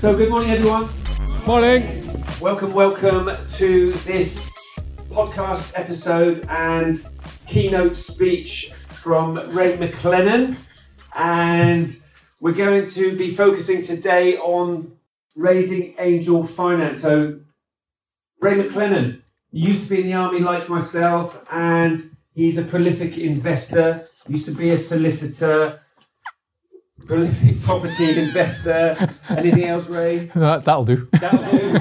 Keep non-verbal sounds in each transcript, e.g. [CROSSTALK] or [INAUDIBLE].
So, good morning, everyone. Morning. Welcome, welcome to this podcast episode and keynote speech from Ray McLennan. And we're going to be focusing today on raising angel finance. So, Ray McLennan used to be in the army like myself, and he's a prolific investor, used to be a solicitor, prolific property investor. Anything else, Ray? That, that'll do. That'll do.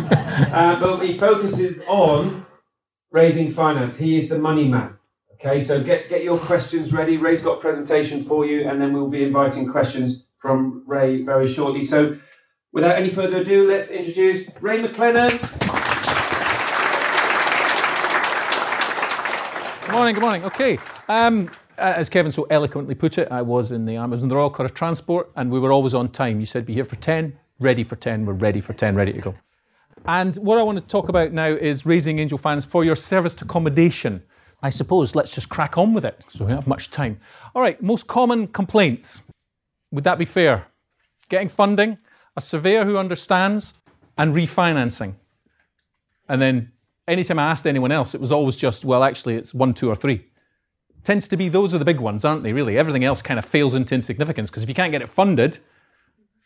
Uh, but he focuses on raising finance. He is the money man. Okay, so get, get your questions ready. Ray's got a presentation for you, and then we'll be inviting questions from Ray very shortly. So, without any further ado, let's introduce Ray McLennan. Good morning, good morning. Okay. Um, as Kevin so eloquently put it, I was in the in the Royal Corps of Transport, and we were always on time. You said, be here for 10, ready for 10, we're ready for 10, ready to go. And what I want to talk about now is raising angel finance for your serviced accommodation. I suppose let's just crack on with it because we don't have much time. All right, most common complaints. Would that be fair? Getting funding, a surveyor who understands, and refinancing. And then anytime I asked anyone else, it was always just, well, actually, it's one, two, or three. Tends to be those are the big ones, aren't they, really? Everything else kind of fails into insignificance because if you can't get it funded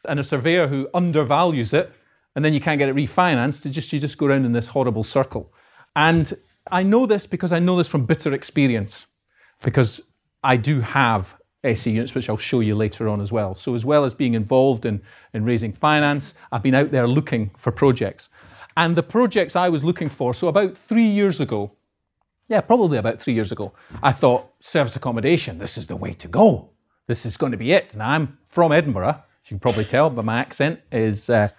and a surveyor who undervalues it, and then you can't get it refinanced, it just, you just go around in this horrible circle. And I know this because I know this from bitter experience, because I do have SA units, which I'll show you later on as well. So, as well as being involved in, in raising finance, I've been out there looking for projects. And the projects I was looking for, so about three years ago, yeah, probably about three years ago, I thought service accommodation, this is the way to go. This is going to be it. Now, I'm from Edinburgh, as you can probably tell by my accent, is uh,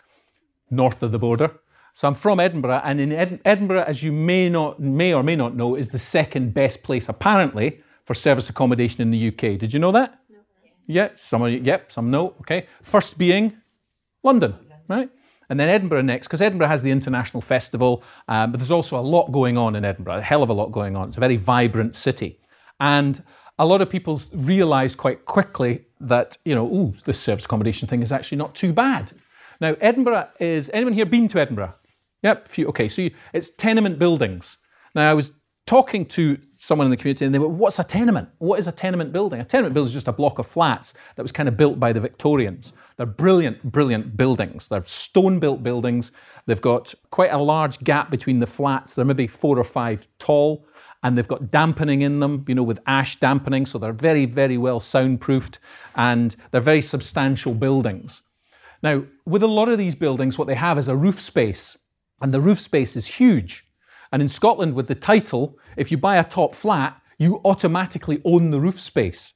north of the border. So I'm from Edinburgh, and in Ed- Edinburgh, as you may not, may or may not know, is the second best place apparently for service accommodation in the UK. Did you know that? No. Yeah, some you, yep, some know. Okay, first being London, right? And then Edinburgh next, because Edinburgh has the International Festival, um, but there's also a lot going on in Edinburgh, a hell of a lot going on. It's a very vibrant city. And a lot of people realise quite quickly that, you know, ooh, this service accommodation thing is actually not too bad. Now, Edinburgh is, anyone here been to Edinburgh? Yep, few, okay, so you, it's tenement buildings. Now, I was talking to someone in the community and they were, what's a tenement? What is a tenement building? A tenement building is just a block of flats that was kind of built by the Victorians. They're brilliant, brilliant buildings. They're stone built buildings. They've got quite a large gap between the flats. They're maybe four or five tall and they've got dampening in them, you know, with ash dampening. So they're very, very well soundproofed and they're very substantial buildings. Now, with a lot of these buildings, what they have is a roof space and the roof space is huge. And in Scotland, with the title, if you buy a top flat, you automatically own the roof space.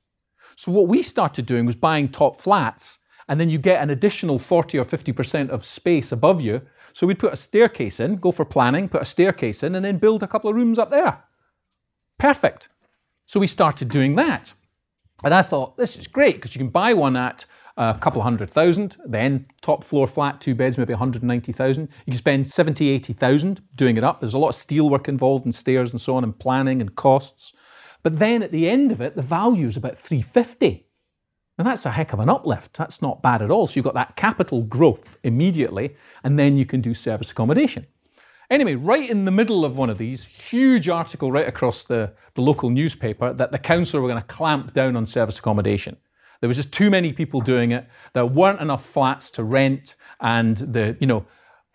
So what we started doing was buying top flats, and then you get an additional 40 or 50% of space above you. So we'd put a staircase in, go for planning, put a staircase in, and then build a couple of rooms up there. Perfect. So we started doing that. And I thought, this is great because you can buy one at a couple hundred thousand, then top floor flat, two beds, maybe 190,000. You can spend 70, 80,000 doing it up. There's a lot of steel work involved and stairs and so on and planning and costs. But then at the end of it, the value is about 350. And that's a heck of an uplift. That's not bad at all. So you've got that capital growth immediately, and then you can do service accommodation. Anyway, right in the middle of one of these, huge article right across the, the local newspaper that the council were going to clamp down on service accommodation. There was just too many people doing it. There weren't enough flats to rent, and the, you know,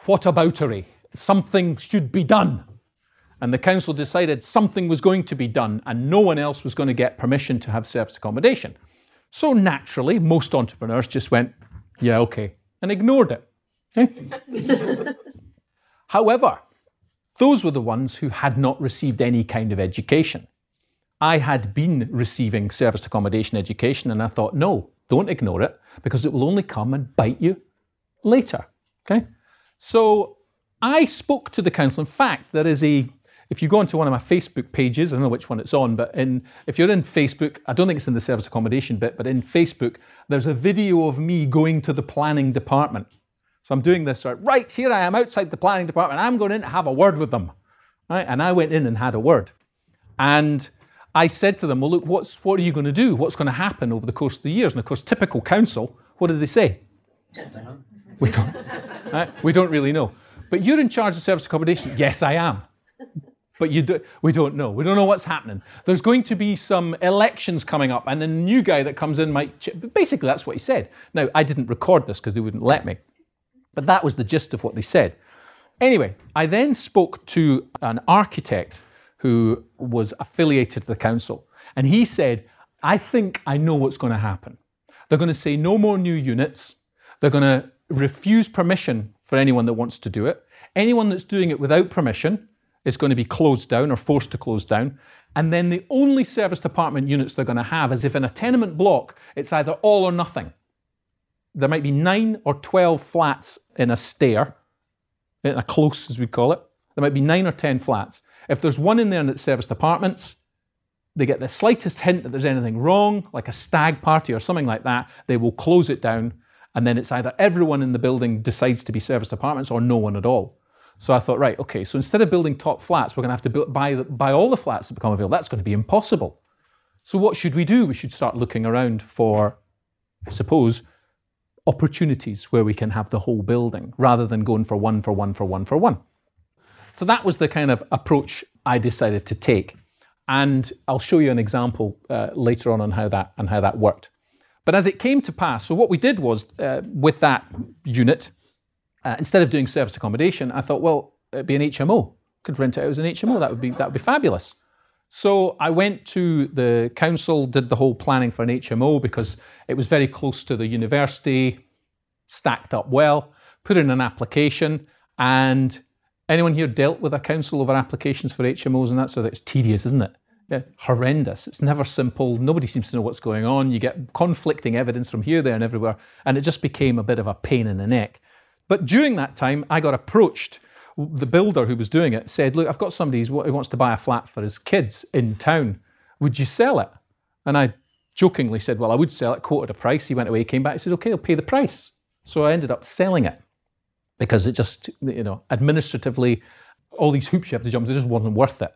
what aboutery? Something should be done. And the council decided something was going to be done, and no one else was going to get permission to have service accommodation. So naturally, most entrepreneurs just went, yeah, okay, and ignored it. Okay? Eh? [LAUGHS] However, those were the ones who had not received any kind of education. I had been receiving serviced accommodation education, and I thought, no, Don't ignore it because it will only come and bite you later. Okay? So I spoke to the council. In fact, there is a if you go onto one of my Facebook pages, I don't know which one it's on, but in, if you're in Facebook, I don't think it's in the service accommodation bit, but in Facebook, there's a video of me going to the planning department. So I'm doing this, right, right here I am outside the planning department. I'm going in to have a word with them. Right? And I went in and had a word. And I said to them, well, look, what's, what are you going to do? What's going to happen over the course of the years? And of course, typical council, what did they say? We don't, [LAUGHS] right? we don't really know. But you're in charge of service accommodation. Yes, I am but you do, we don't know. We don't know what's happening. There's going to be some elections coming up, and a new guy that comes in might. Ch- basically, that's what he said. Now, I didn't record this because they wouldn't let me, but that was the gist of what they said. Anyway, I then spoke to an architect who was affiliated to the council, and he said, I think I know what's going to happen. They're going to say no more new units. They're going to refuse permission for anyone that wants to do it. Anyone that's doing it without permission, is going to be closed down or forced to close down. And then the only serviced apartment units they're going to have is if in a tenement block, it's either all or nothing. There might be nine or 12 flats in a stair, in a close as we call it. There might be nine or 10 flats. If there's one in there and it's serviced apartments, they get the slightest hint that there's anything wrong, like a stag party or something like that, they will close it down. And then it's either everyone in the building decides to be serviced apartments or no one at all. So I thought, right, okay, so instead of building top flats, we're going to have to buy, buy all the flats that become available. That's going to be impossible. So what should we do? We should start looking around for, I suppose, opportunities where we can have the whole building rather than going for one, for one, for one, for one. So that was the kind of approach I decided to take. And I'll show you an example uh, later on on how that and how that worked. But as it came to pass, so what we did was uh, with that unit, uh, instead of doing service accommodation, I thought, well, it'd be an HMO. Could rent it out as an HMO. That would be that would be fabulous. So I went to the council, did the whole planning for an HMO because it was very close to the university, stacked up well. Put in an application, and anyone here dealt with a council over applications for HMOs and that of it's tedious, isn't it? Yeah, horrendous. It's never simple. Nobody seems to know what's going on. You get conflicting evidence from here, there, and everywhere, and it just became a bit of a pain in the neck. But during that time, I got approached. The builder who was doing it said, Look, I've got somebody who wants to buy a flat for his kids in town. Would you sell it? And I jokingly said, Well, I would sell it, quoted a price. He went away, came back, he said, Okay, I'll pay the price. So I ended up selling it because it just, you know, administratively, all these hoops you have to jump, it just wasn't worth it.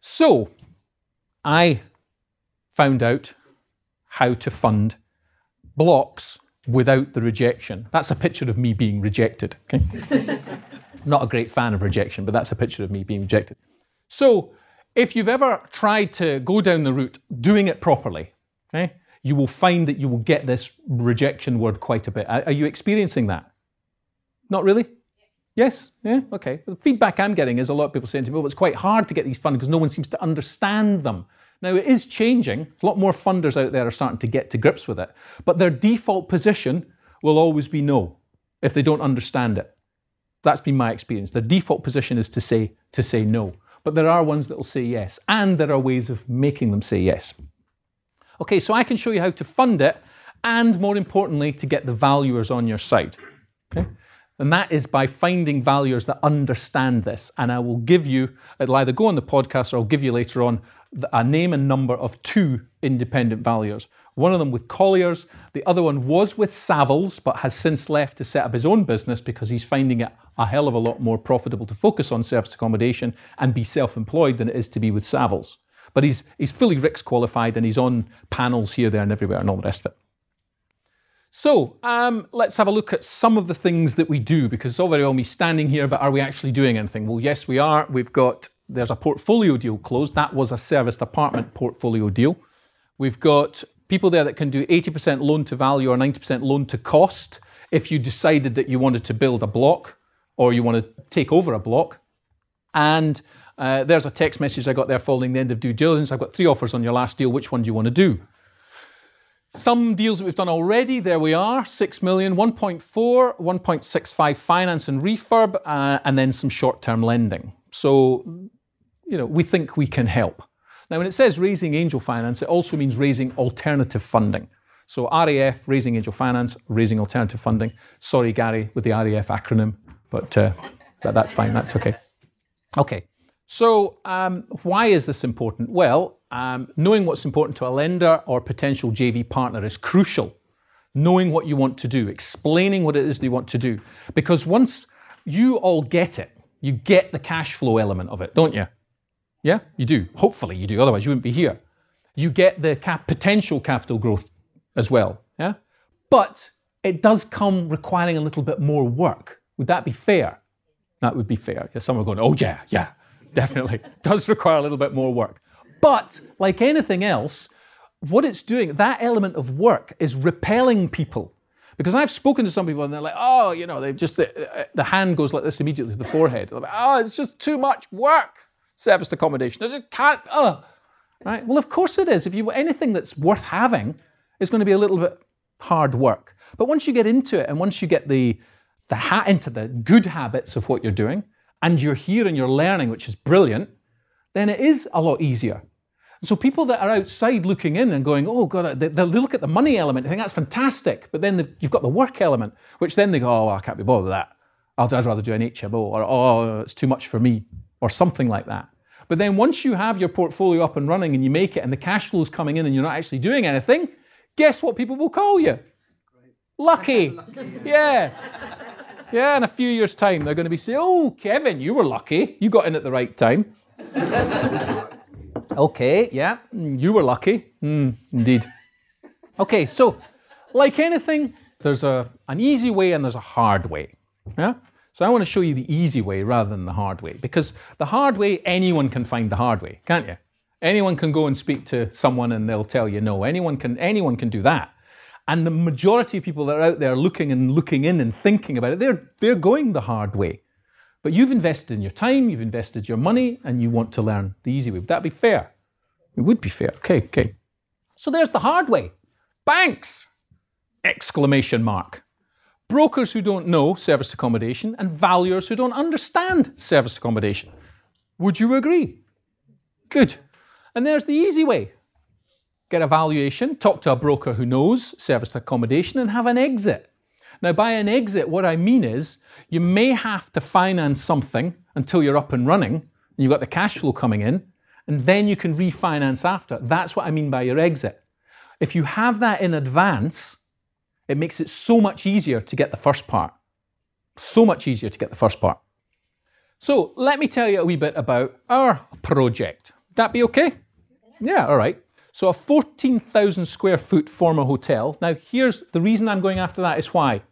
So I found out how to fund blocks without the rejection. That's a picture of me being rejected. Okay? [LAUGHS] Not a great fan of rejection, but that's a picture of me being rejected. So, if you've ever tried to go down the route doing it properly, okay, you will find that you will get this rejection word quite a bit. Are, are you experiencing that? Not really? Yes? Yeah? Okay. The feedback I'm getting is a lot of people saying to me, well, it's quite hard to get these funds because no one seems to understand them. Now, it is changing. A lot more funders out there are starting to get to grips with it. But their default position will always be no if they don't understand it. That's been my experience. Their default position is to say, to say no. But there are ones that will say yes, and there are ways of making them say yes. Okay, so I can show you how to fund it, and more importantly, to get the valuers on your side. Okay? And that is by finding valuers that understand this. And I will give you, it'll either go on the podcast or I'll give you later on a name and number of two independent valuers. One of them with Colliers, the other one was with Savills, but has since left to set up his own business because he's finding it a hell of a lot more profitable to focus on service accommodation and be self employed than it is to be with Savills. But he's, he's fully RICS qualified and he's on panels here, there, and everywhere, and all the rest of it. So um, let's have a look at some of the things that we do because it's all very well me standing here, but are we actually doing anything? Well, yes, we are. We've got there's a portfolio deal closed. That was a serviced apartment portfolio deal. We've got people there that can do 80% loan to value or 90% loan to cost if you decided that you wanted to build a block or you want to take over a block. And uh, there's a text message I got there following the end of due diligence. I've got three offers on your last deal. Which one do you want to do? Some deals that we've done already, there we are 6 million, 1.4, 1.65 finance and refurb, uh, and then some short term lending. So, you know, we think we can help. Now, when it says raising angel finance, it also means raising alternative funding. So RAF, Raising Angel Finance, Raising Alternative Funding. Sorry, Gary, with the RAF acronym, but, uh, but that's fine. That's okay. Okay. So um, why is this important? Well, um, knowing what's important to a lender or potential JV partner is crucial. Knowing what you want to do, explaining what it is they want to do, because once you all get it, you get the cash flow element of it, don't you? Yeah, you do. Hopefully, you do. Otherwise, you wouldn't be here. You get the cap- potential capital growth as well. Yeah, but it does come requiring a little bit more work. Would that be fair? That would be fair. Yeah, some are going, oh yeah, yeah, definitely. [LAUGHS] does require a little bit more work. But like anything else, what it's doing, that element of work is repelling people. Because I've spoken to some people and they're like, oh, you know, they just, the, the hand goes like this immediately to the forehead. Like, oh, it's just too much work serviced accommodation. I just can't, oh. Right? Well, of course it is. If you anything that's worth having is going to be a little bit hard work. But once you get into it and once you get the, the hat into the good habits of what you're doing, and you're here and you're learning, which is brilliant, then it is a lot easier. So people that are outside looking in and going, oh god, they, they look at the money element, I think that's fantastic, but then you've got the work element, which then they go, oh, I can't be bothered with that. I'd rather do an HMO, or oh, it's too much for me, or something like that. But then once you have your portfolio up and running and you make it and the cash flow is coming in and you're not actually doing anything, guess what people will call you? Lucky. [LAUGHS] lucky. Yeah. Yeah, in a few years' time, they're going to be saying, Oh, Kevin, you were lucky. You got in at the right time. [LAUGHS] okay, yeah, mm, you were lucky. Mm, indeed. Okay, so like anything, there's a, an easy way and there's a hard way. Yeah? So I want to show you the easy way rather than the hard way, because the hard way, anyone can find the hard way, can't you? Anyone can go and speak to someone and they'll tell you no. Anyone can, anyone can do that. And the majority of people that are out there looking and looking in and thinking about it, they're, they're going the hard way. But you've invested in your time, you've invested your money, and you want to learn the easy way. Would that be fair? It would be fair. Okay, okay. So there's the hard way. Banks! Exclamation mark brokers who don't know service accommodation, and valuers who don't understand service accommodation. Would you agree? Good. And there's the easy way get a valuation, talk to a broker who knows service accommodation, and have an exit. Now, by an exit, what I mean is you may have to finance something until you're up and running, and you've got the cash flow coming in, and then you can refinance after. That's what I mean by your exit. If you have that in advance, it makes it so much easier to get the first part. So much easier to get the first part. So let me tell you a wee bit about our project. That be okay? Yeah, all right. So a 14,000 square foot former hotel. Now here's the reason I'm going after that is why?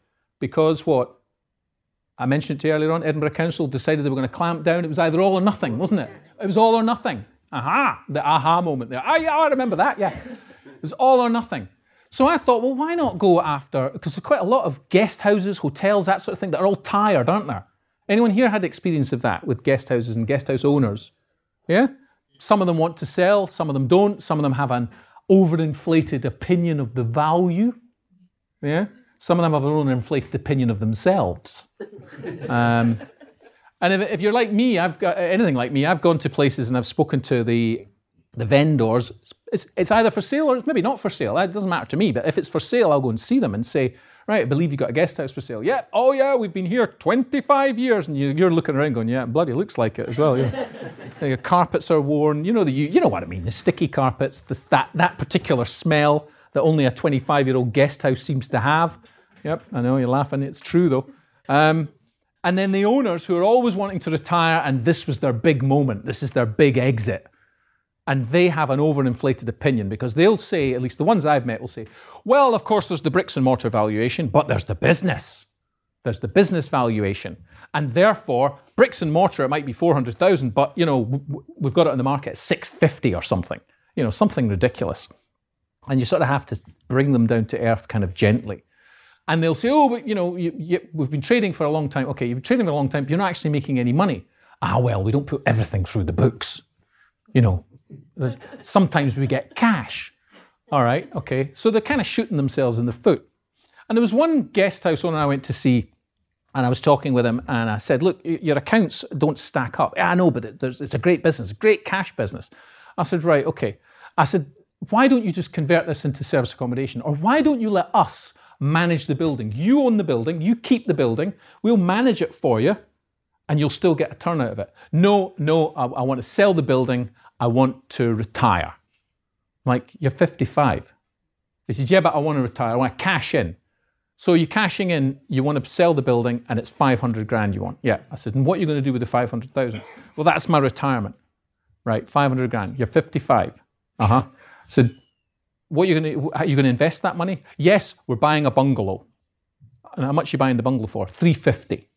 Because what? I mentioned to you earlier on, Edinburgh Council decided they were going to clamp down. It was either all or nothing, wasn't it? It was all or nothing. Aha, the aha moment there. Ah, yeah, I remember that, yeah. It was all or nothing. So I thought, well, why not go after, because there's quite a lot of guest houses, hotels, that sort of thing that are all tired, aren't there? Anyone here had experience of that with guest houses and guest house owners? Yeah? Some of them want to sell, some of them don't, some of them have an overinflated opinion of the value. Yeah? Some of them have an inflated opinion of themselves. Um, and if, if, you're like me, I've got anything like me, I've gone to places and I've spoken to the the vendors, it's, it's either for sale or it's maybe not for sale. That doesn't matter to me. But if it's for sale, I'll go and see them and say, right, I believe you've got a guest house for sale. Yeah, oh yeah, we've been here 25 years. And you, are looking around going, yeah, bloody looks like it as well. Yeah. [LAUGHS] the carpets are worn. You know, the, you, you know what I mean, the sticky carpets, the, that, that particular smell that only a 25 year old guest house seems to have. Yep, I know you're laughing. It's true though. Um, and then the owners who are always wanting to retire, and this was their big moment. This is their big exit and they have an overinflated opinion because they'll say, at least the ones I've met will say, well, of course, there's the bricks and mortar valuation, but there's the business. There's the business valuation. And therefore, bricks and mortar, it might be 400,000, but, you know, we've got it on the market at 650 or something, you know, something ridiculous. And you sort of have to bring them down to earth kind of gently. And they'll say, oh, but, you know, you, you, we've been trading for a long time. Okay, you've been trading for a long time, but you're not actually making any money. Ah, well, we don't put everything through the books. You know, Sometimes we get cash. All right, okay. So they're kind of shooting themselves in the foot. And there was one guest house owner I went to see, and I was talking with him, and I said, Look, your accounts don't stack up. I know, but it's a great business, a great cash business. I said, Right, okay. I said, why don't you just convert this into service accommodation? Or why don't you let us manage the building? You own the building, you keep the building, we'll manage it for you, and you'll still get a turn out of it. No, no, I, I want to sell the building, I want to retire. like, you're 55. He says, Yeah, but I want to retire, I want to cash in. So you're cashing in, you want to sell the building, and it's 500 grand you want. Yeah. I said, And what are you going to do with the 500,000? Well, that's my retirement. Right, 500 grand. You're 55. Uh huh. So, what are you going to? Are you going to invest that money? Yes, we're buying a bungalow. And how much are you buying the bungalow for? 350.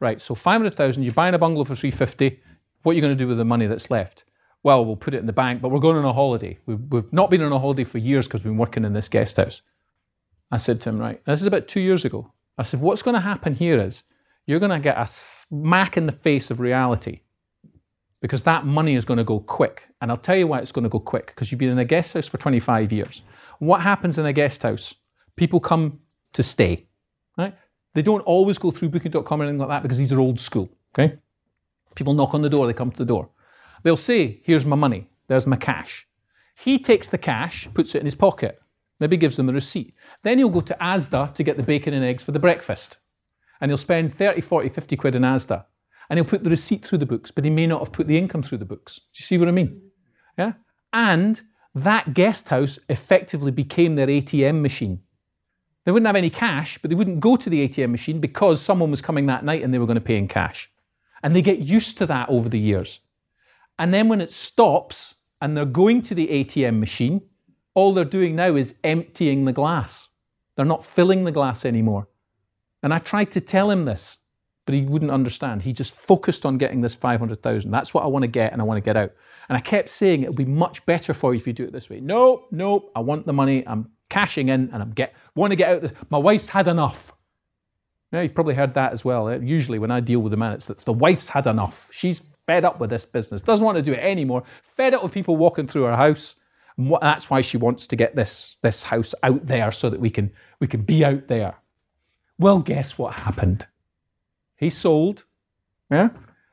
Right. So 500,000. You're buying a bungalow for 350. What are you going to do with the money that's left? Well, we'll put it in the bank, but we're going on a holiday. We've, we've not been on a holiday for years because we've been working in this guest house. I said to him, right, this is about two years ago. I said, what's going to happen here is you're going to get a smack in the face of reality because that money is going to go quick. And I'll tell you why it's going to go quick because you've been in a guest house for 25 years. What happens in a guest house? People come to stay, right? They don't always go through booking.com or anything like that because these are old school, okay? People knock on the door, they come to the door. They'll say, Here's my money, there's my cash. He takes the cash, puts it in his pocket, maybe gives them a receipt. Then he'll go to Asda to get the bacon and eggs for the breakfast. And he'll spend 30, 40, 50 quid in Asda and he'll put the receipt through the books, but he may not have put the income through the books. Do you see what I mean? Yeah? And that guest house effectively became their ATM machine. They wouldn't have any cash, but they wouldn't go to the ATM machine because someone was coming that night and they were going to pay in cash. And they get used to that over the years. And then when it stops and they're going to the ATM machine, all they're doing now is emptying the glass. They're not filling the glass anymore. And I tried to tell him this but he wouldn't understand. He just focused on getting this 500,000. That's what I want to get and I want to get out. And I kept saying it'll be much better for you if you do it this way. No, no, I want the money. I'm cashing in and I'm get want to get out. This. My wife's had enough. Yeah, you've probably heard that as well. Eh? Usually when I deal with the man, it's, it's the wife's had enough. She's fed up with this business, doesn't want to do it anymore, fed up with people walking through her house. And that's why she wants to get this, this house out there so that we can, we can be out there. Well, guess what happened? He sold. Yeah.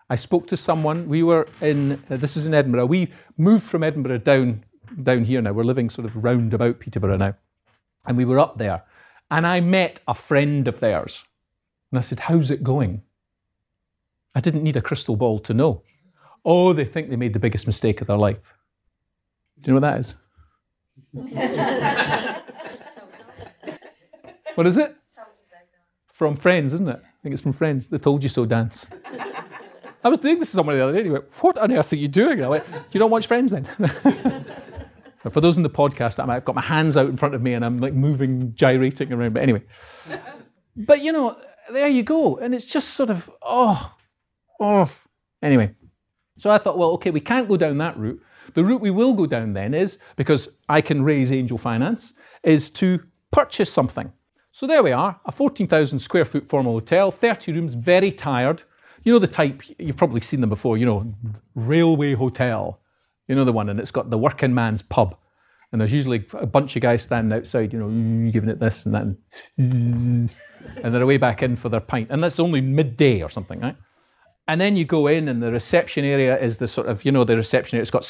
I spoke to someone. We were in. Uh, this is in Edinburgh. We moved from Edinburgh down down here now. We're living sort of round about Peterborough now, and we were up there, and I met a friend of theirs, and I said, "How's it going?" I didn't need a crystal ball to know. Oh, they think they made the biggest mistake of their life. Do you know what that is? [LAUGHS] what is it? From Friends, isn't it? Think it's from Friends. They told you so dance. I was doing this to someone the other day. And he went, "What on earth are you doing?" I went, You "Do you not watch Friends then?" [LAUGHS] so for those in the podcast, I've got my hands out in front of me and I'm like moving, gyrating around. But anyway, but you know, there you go, and it's just sort of oh, oh. Anyway, so I thought, well, okay, we can't go down that route. The route we will go down then is because I can raise angel finance is to purchase something. So there we are, a 14,000 square foot formal hotel, 30 rooms, very tired. You know the type, you've probably seen them before, you know, railway hotel. You know the one, and it's got the working man's pub. And there's usually a bunch of guys standing outside, you know, giving it this and that, and, and they're away back in for their pint. And that's only midday or something, right? And then you go in, and the reception area is the sort of, you know, the reception area. It's got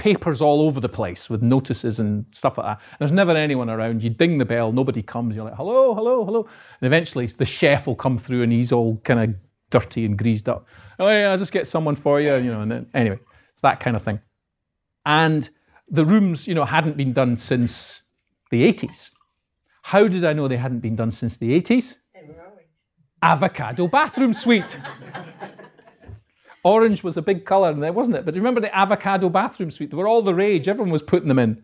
papers all over the place with notices and stuff like that. There's never anyone around. You ding the bell, nobody comes. You're like, hello, hello, hello. And eventually the chef will come through and he's all kind of dirty and greased up. Oh, yeah, I'll just get someone for you, you know. And then, anyway, it's that kind of thing. And the rooms, you know, hadn't been done since the 80s. How did I know they hadn't been done since the 80s? Avocado bathroom suite. [LAUGHS] Orange was a big colour in there, wasn't it? But remember the avocado bathroom suite? They were all the rage. Everyone was putting them in.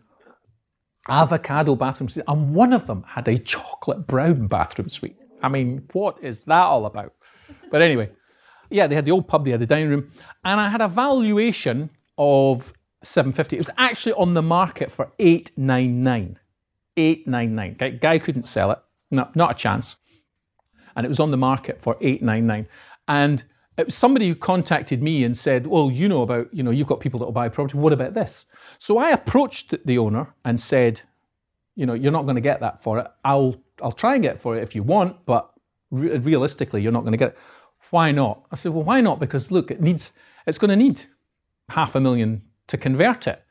Avocado bathroom suite. And one of them had a chocolate brown bathroom suite. I mean, what is that all about? But anyway, yeah, they had the old pub, they had the dining room. And I had a valuation of 750. It was actually on the market for 899. 899. Guy, guy couldn't sell it. No, not a chance. And it was on the market for 899. And it was somebody who contacted me and said, "Well, you know about, you know, you've got people that will buy property. What about this?" So I approached the owner and said, "You know, you're not going to get that for it. I'll I'll try and get for it if you want, but re- realistically, you're not going to get it. Why not?" I said, "Well, why not? Because look, it needs it's going to need half a million to convert it.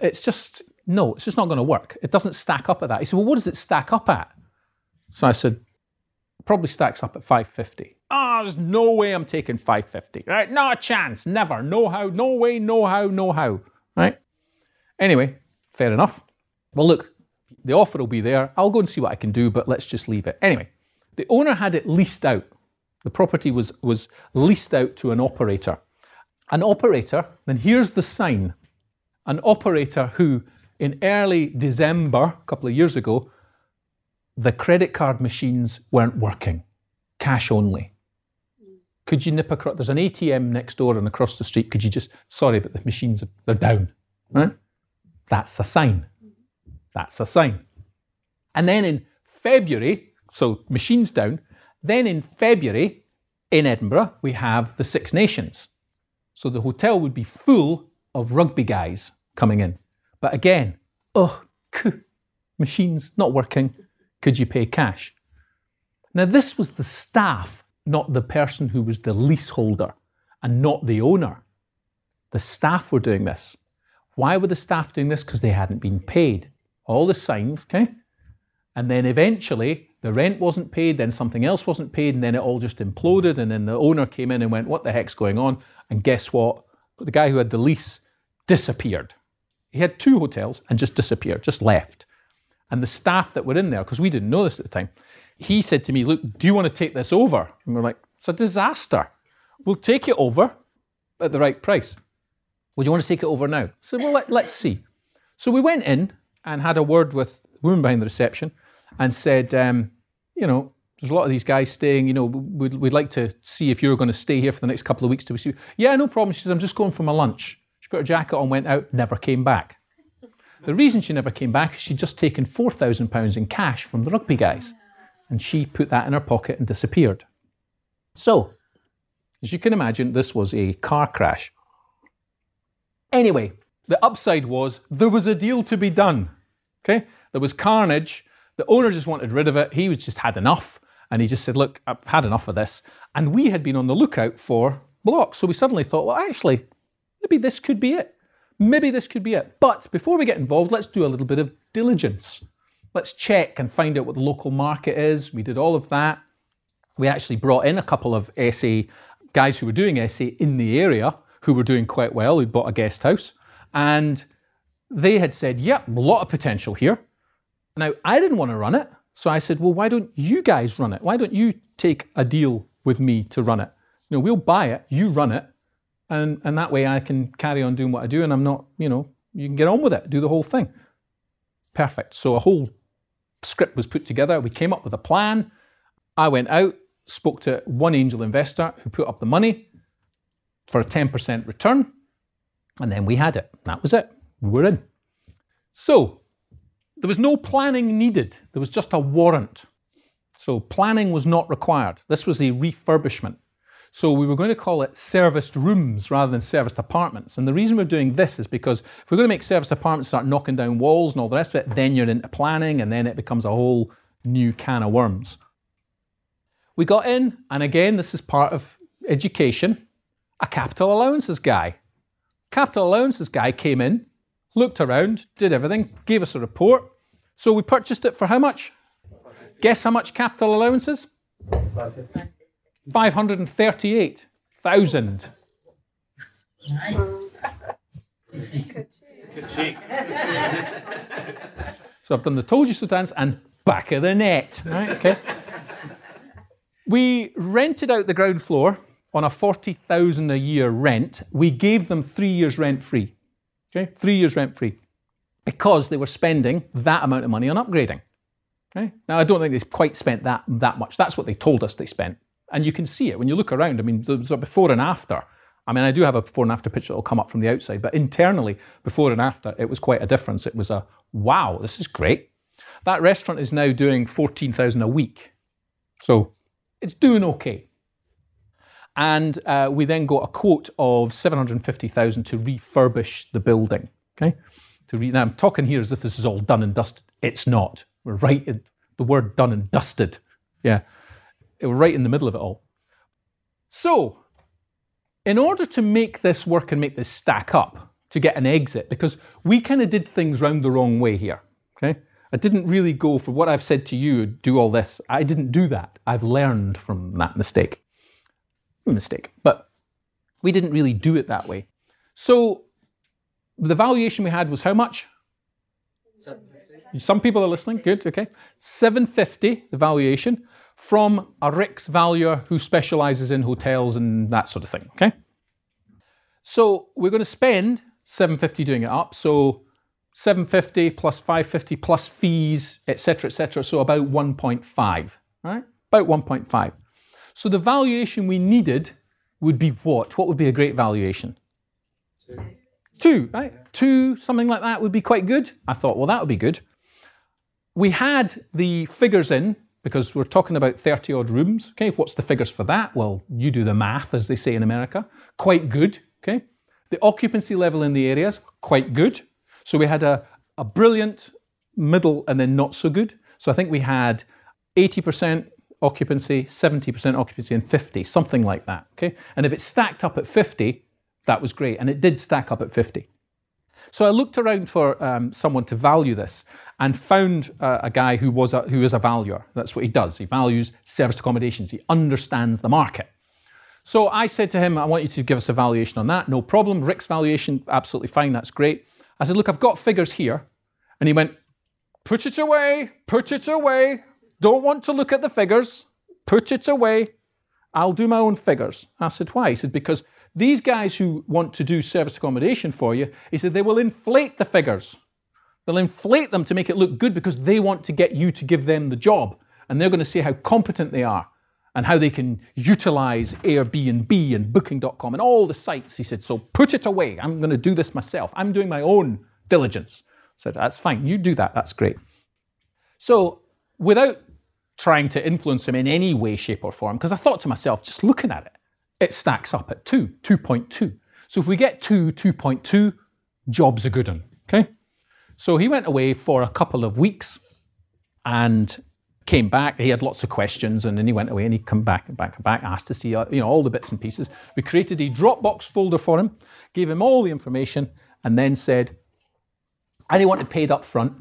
It's just no, it's just not going to work. It doesn't stack up at that. He said, well, what does it stack up at? So I said, probably stacks up at 550. Ah, oh, there's no way I'm taking 550. Right? Not a chance. Never. No how. No way. No how. No how. Right? Anyway, fair enough. Well, look, the offer will be there. I'll go and see what I can do, but let's just leave it. Anyway, the owner had it leased out. The property was, was leased out to an operator. An operator, then here's the sign an operator who, in early December, a couple of years ago, the credit card machines weren't working, cash only. Could you nip across? There's an ATM next door and across the street. Could you just, sorry, but the machines, they're down. Right? That's a sign. That's a sign. And then in February, so machines down, then in February in Edinburgh, we have the Six Nations. So the hotel would be full of rugby guys coming in. But again, oh, machines not working. Could you pay cash? Now, this was the staff, not the person who was the leaseholder and not the owner. The staff were doing this. Why were the staff doing this? Because they hadn't been paid. All the signs, okay? And then eventually the rent wasn't paid, then something else wasn't paid, and then it all just imploded. And then the owner came in and went, What the heck's going on? And guess what? The guy who had the lease disappeared. He had two hotels and just disappeared, just left. And the staff that were in there, because we didn't know this at the time, he said to me, Look, do you want to take this over? And we're like, It's a disaster. We'll take it over at the right price. Would you want to take it over now? Said, Well, let, let's see. So we went in and had a word with the woman behind the reception and said, um, You know, there's a lot of these guys staying, you know, we'd, we'd like to see if you're going to stay here for the next couple of weeks to see. Yeah, no problem. She says, I'm just going for my lunch. She put her jacket on, went out, never came back. The reason she never came back is she'd just taken £4,000 in cash from the rugby guys. And she put that in her pocket and disappeared. So, as you can imagine, this was a car crash. Anyway, the upside was there was a deal to be done. Okay? There was carnage. The owner just wanted rid of it. He was just had enough. And he just said, Look, I've had enough of this. And we had been on the lookout for blocks. So we suddenly thought, well, actually, maybe this could be it. Maybe this could be it. But before we get involved, let's do a little bit of diligence. Let's check and find out what the local market is. We did all of that. We actually brought in a couple of SA guys who were doing SA in the area who were doing quite well. We bought a guest house and they had said, yep, a lot of potential here. Now, I didn't want to run it. So I said, well, why don't you guys run it? Why don't you take a deal with me to run it? You know, we'll buy it, you run it, and, and that way I can carry on doing what I do and I'm not, you know, you can get on with it, do the whole thing. Perfect. So a whole script was put together. We came up with a plan. I went out, spoke to one angel investor who put up the money for a 10% return, and then we had it. That was it. We were in. So there was no planning needed, there was just a warrant. So planning was not required. This was a refurbishment. So we were going to call it serviced rooms rather than serviced apartments. And the reason we're doing this is because if we're going to make serviced apartments start knocking down walls and all the rest of it, then you're into planning and then it becomes a whole new can of worms. We got in, and again, this is part of education, a capital allowances guy. Capital allowances guy came in, looked around, did everything, gave us a report. So we purchased it for how much? Guess how much capital allowances? 538,000. Nice. So I've done the told you so dance and back of the net. Right, okay. we rented out the ground floor on a 40,000 a year rent. We gave them three years rent free. Okay, three years rent free because they were spending that amount of money on upgrading. Okay, now I don't think they quite spent that that much. That's what they told us they spent. And you can see it when you look around. I mean, there's a before and after. I mean, I do have a before and after picture that will come up from the outside, but internally, before and after, it was quite a difference. It was a wow, this is great. That restaurant is now doing 14,000 a week. So it's doing okay. And uh, we then got a quote of 750,000 to refurbish the building. Okay. To re- now I'm talking here as if this is all done and dusted. It's not. We're right in the word done and dusted. Yeah right in the middle of it all. So, in order to make this work and make this stack up, to get an exit because we kind of did things round the wrong way here. Okay. I didn't really go for what I've said to you, do all this. I didn't do that. I've learned from that mistake. Mistake. But we didn't really do it that way. So the valuation we had was how much? Some people are listening. Good. Okay. 750, the valuation from a RICS valuer who specializes in hotels and that sort of thing. Okay. So we're going to spend 750 doing it up. So 750 plus 550 plus fees, etc., etc. So about 1.5, right? About 1.5. So the valuation we needed would be what? What would be a great valuation? Two. Two, right? Two, something like that would be quite good. I thought, well, that would be good. We had the figures in because we're talking about 30 odd rooms. Okay, what's the figures for that? Well, you do the math, as they say in America. Quite good. Okay, the occupancy level in the areas, quite good. So we had a, a brilliant, middle, and then not so good. So I think we had 80% occupancy, 70% occupancy, and 50, something like that. Okay. And if it stacked up at 50, that was great. And it did stack up at 50. So I looked around for um, someone to value this and found uh, a guy who was a, who is a valuer. That's what he does. He values serviced accommodations. He understands the market. So I said to him, I want you to give us a valuation on that. No problem. RICS valuation, absolutely fine. That's great. I said, Look, I've got figures here. And he went, Put it away, put it away. Don't want to look at the figures. Put it away. I'll do my own figures. I said, Why? He said, Because these guys who want to do service accommodation for you, he said, they will inflate the figures. They'll inflate them to make it look good because they want to get you to give them the job. And they're going to see how competent they are and how they can utilize Airbnb and Booking.com and all the sites. He said, So put it away. I'm going to do this myself. I'm doing my own diligence. I said, That's fine. You do that. That's great. So without trying to influence him in any way, shape, or form, because I thought to myself, just looking at it, it stacks up at 2, 2.2. So if we get 2, 2.2, job's a good one. Okay? So he went away for a couple of weeks and came back. He had lots of questions, and then he went away and he come back and back and back, asked to see uh, you know all the bits and pieces. We created a Dropbox folder for him, gave him all the information, and then said, and he wanted paid up front,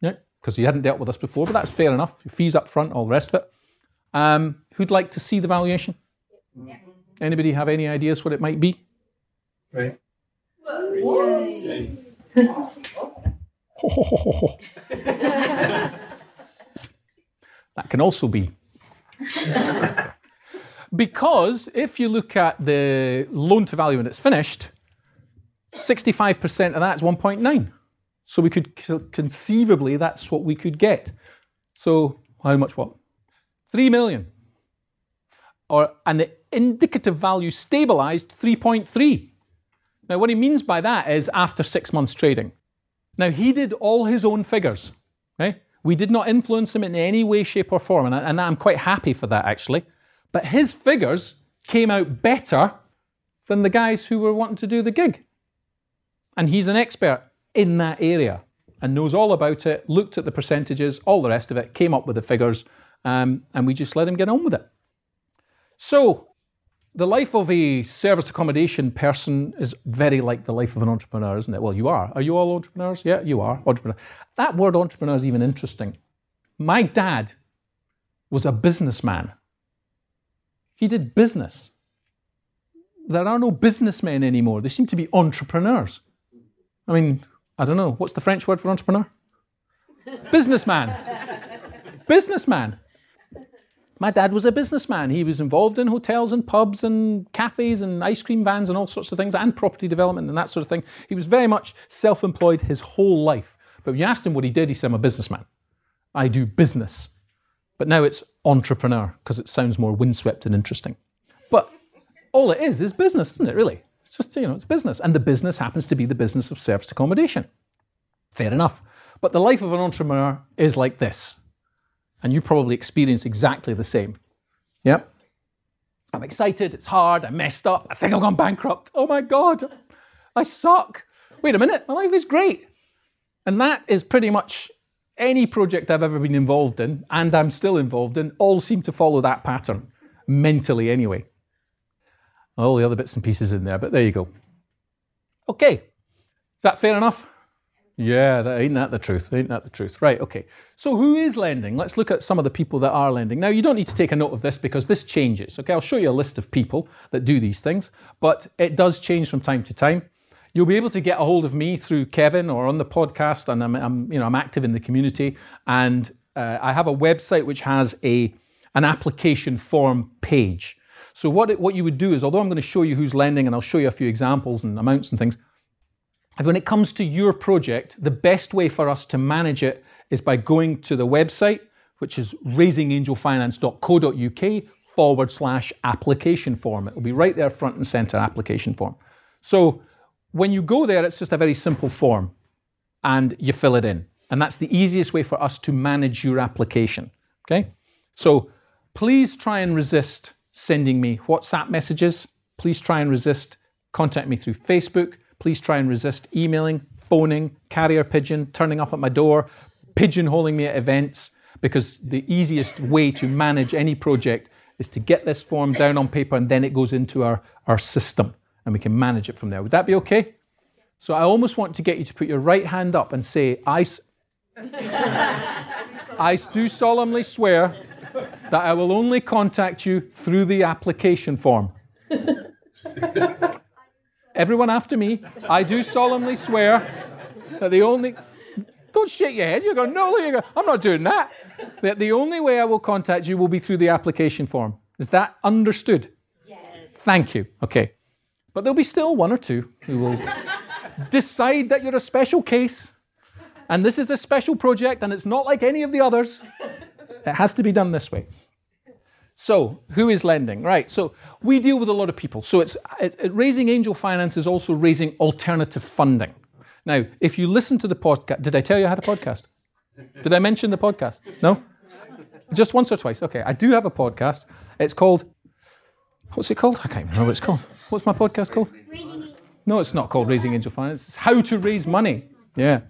yeah, because he hadn't dealt with us before, but that's fair enough. Fees up front, all the rest of it. Um, who'd like to see the valuation? Yeah. Anybody have any ideas what it might be? Right. [LAUGHS] [LAUGHS] That can also be. because if you look at the loan to value when it's finished, 65% of that is 1.9. So we could conceivably, that's what we could get. So how much what? 3 million. Or, and the indicative value stabilized 3.3. Now, what he means by that is after six months trading. Now, he did all his own figures. Okay? We did not influence him in any way, shape, or form, and, I, and I'm quite happy for that actually. But his figures came out better than the guys who were wanting to do the gig. And he's an expert in that area and knows all about it, looked at the percentages, all the rest of it, came up with the figures, um, and we just let him get on with it. So, the life of a service accommodation person is very like the life of an entrepreneur, isn't it? Well, you are. Are you all entrepreneurs? Yeah, you are. Entrepreneur. That word entrepreneur is even interesting. My dad was a businessman. He did business. There are no businessmen anymore. They seem to be entrepreneurs. I mean, I don't know. What's the French word for entrepreneur? [LAUGHS] businessman. businessman. My dad was a businessman. He was involved in hotels and pubs and cafes and ice cream vans and all sorts of things and property development and that sort of thing. He was very much self employed his whole life. But when you asked him what he did, he said, I'm a businessman. I do business. But now it's entrepreneur because it sounds more windswept and interesting. But all it is is business, isn't it, really? It's just, you know, it's business. And the business happens to be the business of service accommodation. Fair enough. But the life of an entrepreneur is like this and you probably experience exactly the same. Yep. I'm excited, it's hard, I messed up, I think I've gone bankrupt. Oh my God, I suck. Wait a minute, my life is great. And that is pretty much any project I've ever been involved in, and I'm still involved in, all seem to follow that pattern, mentally anyway. All the other bits and pieces in there, but there you go. Okay, is that fair enough? Yeah, that, ain't that the truth? Ain't that the truth? Right, okay. So, who is lending? Let's look at some of the people that are lending. Now, you don't need to take a note of this because this changes. Okay, I'll show you a list of people that do these things, but it does change from time to time. You'll be able to get a hold of me through Kevin or on the podcast, and I'm, I'm you know, I'm active in the community, and uh, I have a website which has a an application form page. So, what it, what you would do is, although I'm going to show you who's lending, and I'll show you a few examples and amounts and things when it comes to your project, the best way for us to manage it is by going to the website, which is raisingangelfinance.co.uk forward slash application form. It will be right there, front and center application form. So when you go there, it's just a very simple form and you fill it in. And that's the easiest way for us to manage your application. Okay? So please try and resist sending me WhatsApp messages. Please try and resist contact me through Facebook please try and resist emailing, phoning, carrier pigeon, turning up at my door, pigeonholing me at events, because the easiest way to manage any project is to get this form down on paper and then it goes into our, our system and we can manage it from there. Would that be okay? So I almost want to get you to put your right hand up and say, I, [LAUGHS] I do solemnly swear that I will only contact you through the application form. Everyone after me, I do solemnly swear that the only. Don't shake your head. You're going, no, you go, I'm not doing that. That the only way I will contact you will be through the application form. Is that understood? Yes. Thank you. Okay. But there'll be still one or two who will decide that you're a special case and this is a special project and it's not like any of the others. It has to be done this way. So, who is lending? Right. So, we deal with a lot of people. So, it's, it's, raising angel finance is also raising alternative funding. Now, if you listen to the podcast, did I tell you I had a podcast? Did I mention the podcast? No? Just once or twice. Okay. I do have a podcast. It's called, what's it called? I can't remember what it's called. What's my podcast called? No, it's not called Raising Angel Finance. It's How to Raise Money. Yeah.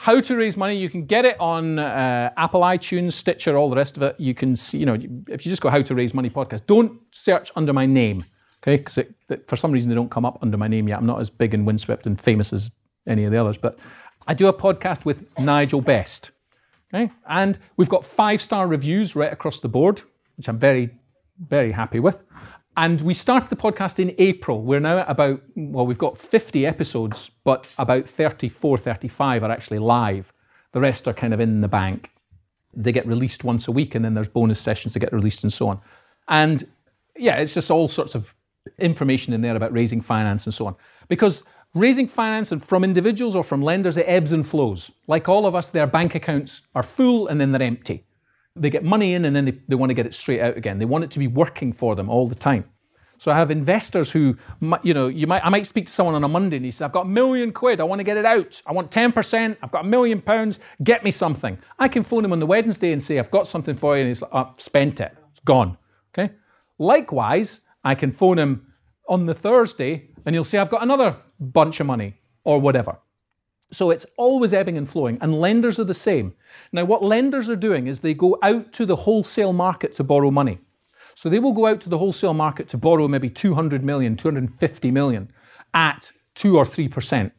How to raise money, you can get it on uh, Apple iTunes, Stitcher, all the rest of it. You can see, you know, if you just go How to Raise Money podcast, don't search under my name, okay? Because for some reason they don't come up under my name yet. I'm not as big and windswept and famous as any of the others, but I do a podcast with Nigel Best, okay? And we've got five star reviews right across the board, which I'm very, very happy with. And we started the podcast in April. We're now at about, well, we've got 50 episodes, but about 34, 35 are actually live. The rest are kind of in the bank. They get released once a week, and then there's bonus sessions that get released and so on. And yeah, it's just all sorts of information in there about raising finance and so on. Because raising finance and from individuals or from lenders, it ebbs and flows. Like all of us, their bank accounts are full and then they're empty they get money in and then they, they want to get it straight out again. They want it to be working for them all the time. So I have investors who, you know, you might, I might speak to someone on a Monday and he says, I've got a million quid, I want to get it out. I want 10%, I've got a million pounds, get me something. I can phone him on the Wednesday and say, I've got something for you, and he's like, oh, spent it, it's gone. Okay? Likewise, I can phone him on the Thursday and he'll say, I've got another bunch of money or whatever. So it's always ebbing and flowing, and lenders are the same. Now, what lenders are doing is they go out to the wholesale market to borrow money. So they will go out to the wholesale market to borrow maybe 200 million, 250 million at 2 or 3%.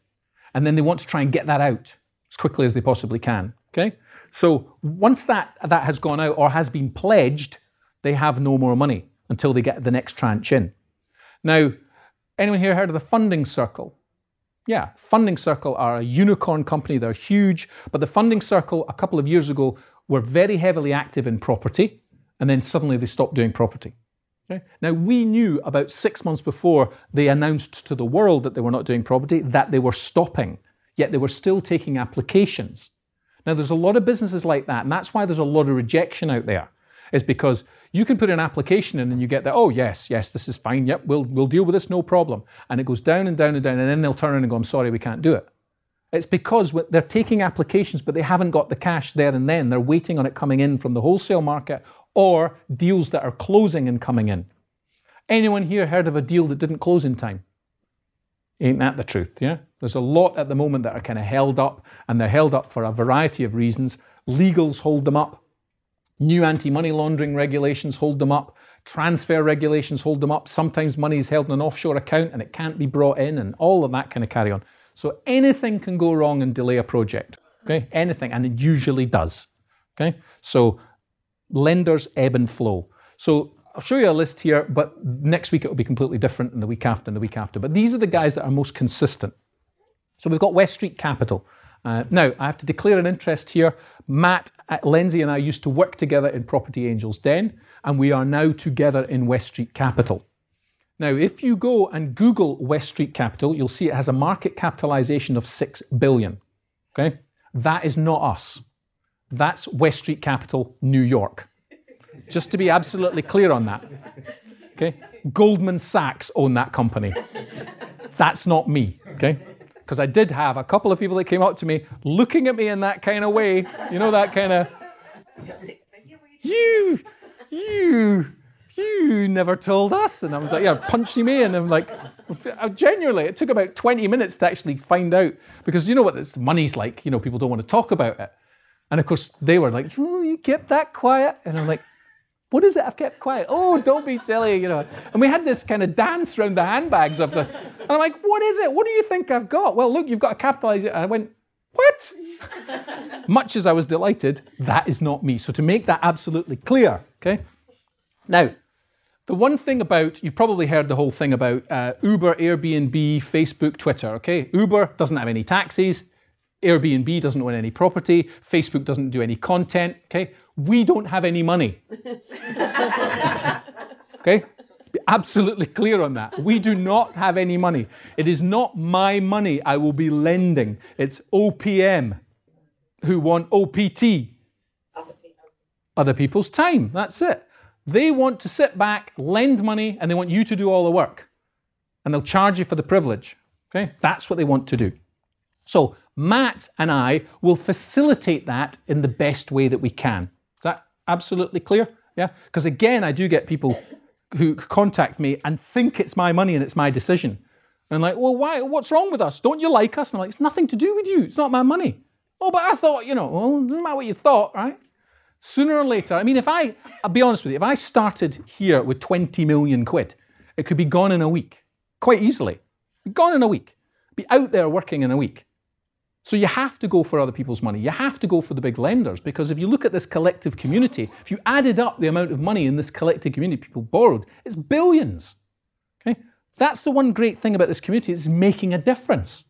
And then they want to try and get that out as quickly as they possibly can. Okay? So once that, that has gone out or has been pledged, they have no more money until they get the next tranche in. Now, anyone here heard of the funding circle? Yeah, Funding Circle are a unicorn company. They're huge. But the Funding Circle, a couple of years ago, were very heavily active in property, and then suddenly they stopped doing property. Okay? Now, we knew about six months before they announced to the world that they were not doing property that they were stopping, yet they were still taking applications. Now, there's a lot of businesses like that, and that's why there's a lot of rejection out there, is because you can put an application in and you get that, oh, yes, yes, this is fine. Yep, we'll, we'll deal with this, no problem. And it goes down and down and down, and then they'll turn around and go, I'm sorry, we can't do it. It's because they're taking applications, but they haven't got the cash there and then. They're waiting on it coming in from the wholesale market or deals that are closing and coming in. Anyone here heard of a deal that didn't close in time? Ain't that the truth? Yeah? There's a lot at the moment that are kind of held up, and they're held up for a variety of reasons. Legals hold them up. New anti money laundering regulations hold them up. Transfer regulations hold them up. Sometimes money is held in an offshore account and it can't be brought in, and all of that kind of carry on. So anything can go wrong and delay a project. Okay, anything, and it usually does. Okay, so lenders ebb and flow. So I'll show you a list here, but next week it will be completely different, and the week after, and the week after. But these are the guys that are most consistent. So we've got West Street Capital. Uh, now, I have to declare an interest here. Matt, Lindsay, and I used to work together in Property Angels Den, and we are now together in West Street Capital. Now, if you go and Google West Street Capital, you'll see it has a market capitalization of 6 billion. Okay? That is not us. That's West Street Capital, New York. Just to be absolutely clear on that. Okay? Goldman Sachs own that company. That's not me. Okay? Because I did have a couple of people that came up to me looking at me in that kind of way. You know, that kind of. You, you, you never told us. And I was like, yeah, punching me. And I'm like, genuinely, it took about 20 minutes to actually find out because you know what this money's like. You know, people don't want to talk about it. And of course, they were like, oh, you kept that quiet. And I'm like, what is it? I've kept quiet. Oh, don't be silly, you know. And we had this kind of dance around the handbags of this. And I'm like, what is it? What do you think I've got? Well, look, you've got a capitalize. I went, what? Much as I was delighted, that is not me. So to make that absolutely clear, okay? Now, the one thing about, you've probably heard the whole thing about uh, Uber, Airbnb, Facebook, Twitter, okay? Uber doesn't have any taxis. Airbnb doesn't own any property. Facebook doesn't do any content, okay? We don't have any money. [LAUGHS] okay? Be absolutely clear on that. We do not have any money. It is not my money I will be lending. It's OPM who want OPT. Other people's time. That's it. They want to sit back, lend money, and they want you to do all the work. And they'll charge you for the privilege. Okay? That's what they want to do. So Matt and I will facilitate that in the best way that we can. Is that absolutely clear? Yeah? Because again, I do get people who contact me and think it's my money and it's my decision. And like, well, why? What's wrong with us? Don't you like us? And I'm like, it's nothing to do with you. It's not my money. Oh, but I thought, you know, well, doesn't matter what you thought, right? Sooner or later, I mean, if I, I'll be honest with you, if I started here with 20 million quid, it could be gone in a week, quite easily. Gone in a week. Be out there working in a week. So you have to go for other people's money. You have to go for the big lenders because if you look at this collective community, if you added up the amount of money in this collective community people borrowed, it's billions. Okay? That's the one great thing about this community, it's making a difference.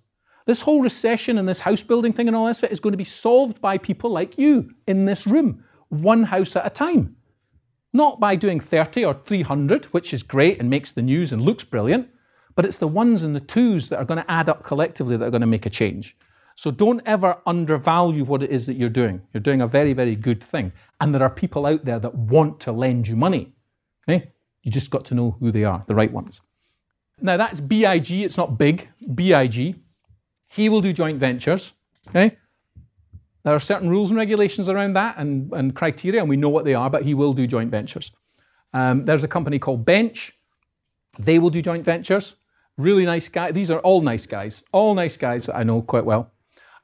This whole recession and this house building thing and all this is going to be solved by people like you in this room, one house at a time. Not by doing 30 or 300, which is great and makes the news and looks brilliant, but it's the ones and the twos that are going to add up collectively that are going to make a change. So don't ever undervalue what it is that you're doing. You're doing a very, very good thing. And there are people out there that want to lend you money. Okay? You just got to know who they are, the right ones. Now that's BIG, it's not big, BIG. He will do joint ventures. Okay? There are certain rules and regulations around that and, and criteria, and we know what they are, but he will do joint ventures. Um, there's a company called Bench. They will do joint ventures. Really nice guy. These are all nice guys, all nice guys that I know quite well.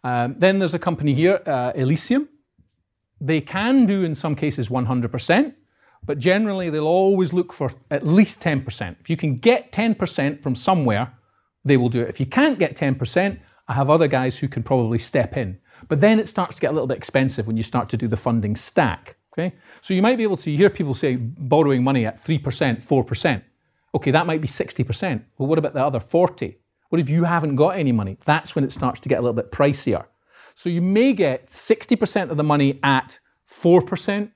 Um, then there's a company here, uh, Elysium. They can do in some cases 100%, but generally they'll always look for at least 10%. If you can get 10% from somewhere, they will do it. If you can't get 10%, I have other guys who can probably step in. But then it starts to get a little bit expensive when you start to do the funding stack. Okay? So you might be able to hear people say borrowing money at 3%, 4%. Okay, that might be 60%. Well, what about the other 40? What if you haven't got any money? That's when it starts to get a little bit pricier. So you may get 60% of the money at 4%,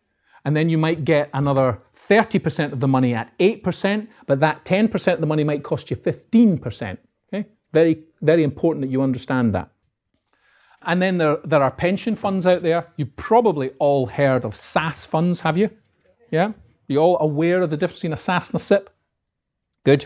and then you might get another 30% of the money at 8%, but that 10% of the money might cost you 15%. Okay? Very, very important that you understand that. And then there, there are pension funds out there. You've probably all heard of SSAS funds, have you? Yeah? You all aware of the difference between a SSAS and a SIPP? Good.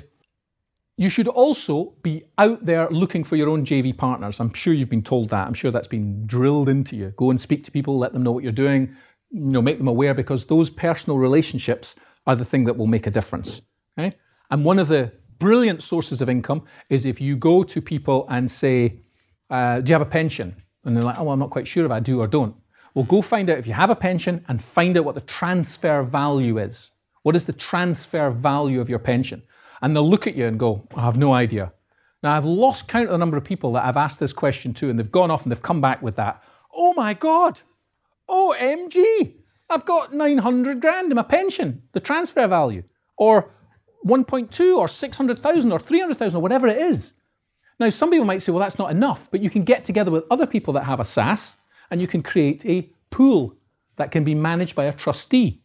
You should also be out there looking for your own JV partners. I'm sure you've been told that. I'm sure that's been drilled into you. Go and speak to people, let them know what you're doing, you know, make them aware because those personal relationships are the thing that will make a difference. Okay? And one of the brilliant sources of income is if you go to people and say, uh, Do you have a pension? And they're like, Oh, I'm not quite sure if I do or don't. Well, go find out if you have a pension and find out what the transfer value is. What is the transfer value of your pension? And they'll look at you and go, I have no idea. Now, I've lost count of the number of people that I've asked this question to, and they've gone off and they've come back with that. Oh my God, OMG, I've got 900 grand in my pension, the transfer value, or 1.2 or 600,000 or 300,000 or whatever it is. Now, some people might say, well, that's not enough, but you can get together with other people that have a SSAS and you can create a pool that can be managed by a trustee.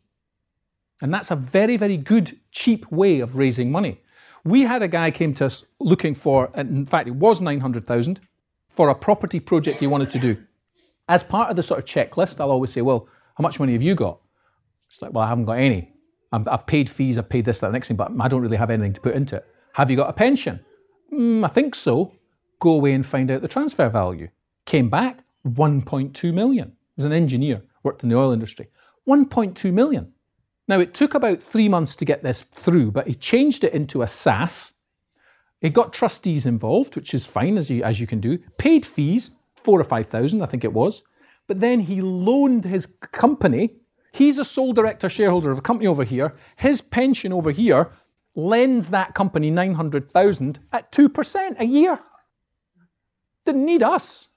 And that's a very, very good, cheap way of raising money. We had a guy came to us looking for, in fact, it was 900,000 for a property project he wanted to do. As part of the sort of checklist, I'll always say, well, how much money have you got? It's like, well, I haven't got any. i have paid fees, I've paid this, that, next thing, but I don't really have anything to put into it. Have you got a pension? Mm, I think so. Go away and find out the transfer value. Came back, 1.2 million. He was an engineer, worked in the oil industry. 1.2 million. Now, it took about three months to get this through, but he changed it into a SSAS. It got trustees involved, which is fine as you, as you can do, paid fees, four or 5,000, I think it was. But then he loaned his company. He's a sole director shareholder of a company over here. His pension over here lends that company 900,000 at 2% a year. Didn't need us.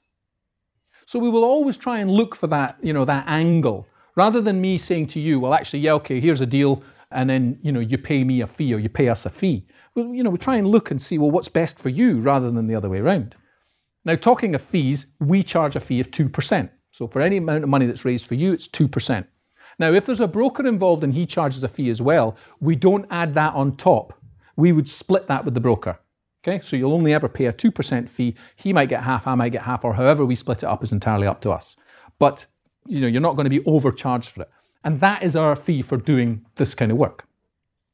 So we will always try and look for that, you know, that angle Rather than me saying to you, well, actually, yeah, okay, here's a deal, and then you know you pay me a fee or you pay us a fee. Well, you know, we try and look and see, well, what's best for you rather than the other way around. Now, talking of fees, we charge a fee of 2%. So for any amount of money that's raised for you, it's 2%. Now, if there's a broker involved and he charges a fee as well, we don't add that on top. We would split that with the broker. Okay, so you'll only ever pay a 2% fee. He might get half, I might get half, or however we split it up is entirely up to us. But you know, you're not going to be overcharged for it. And that is our fee for doing this kind of work.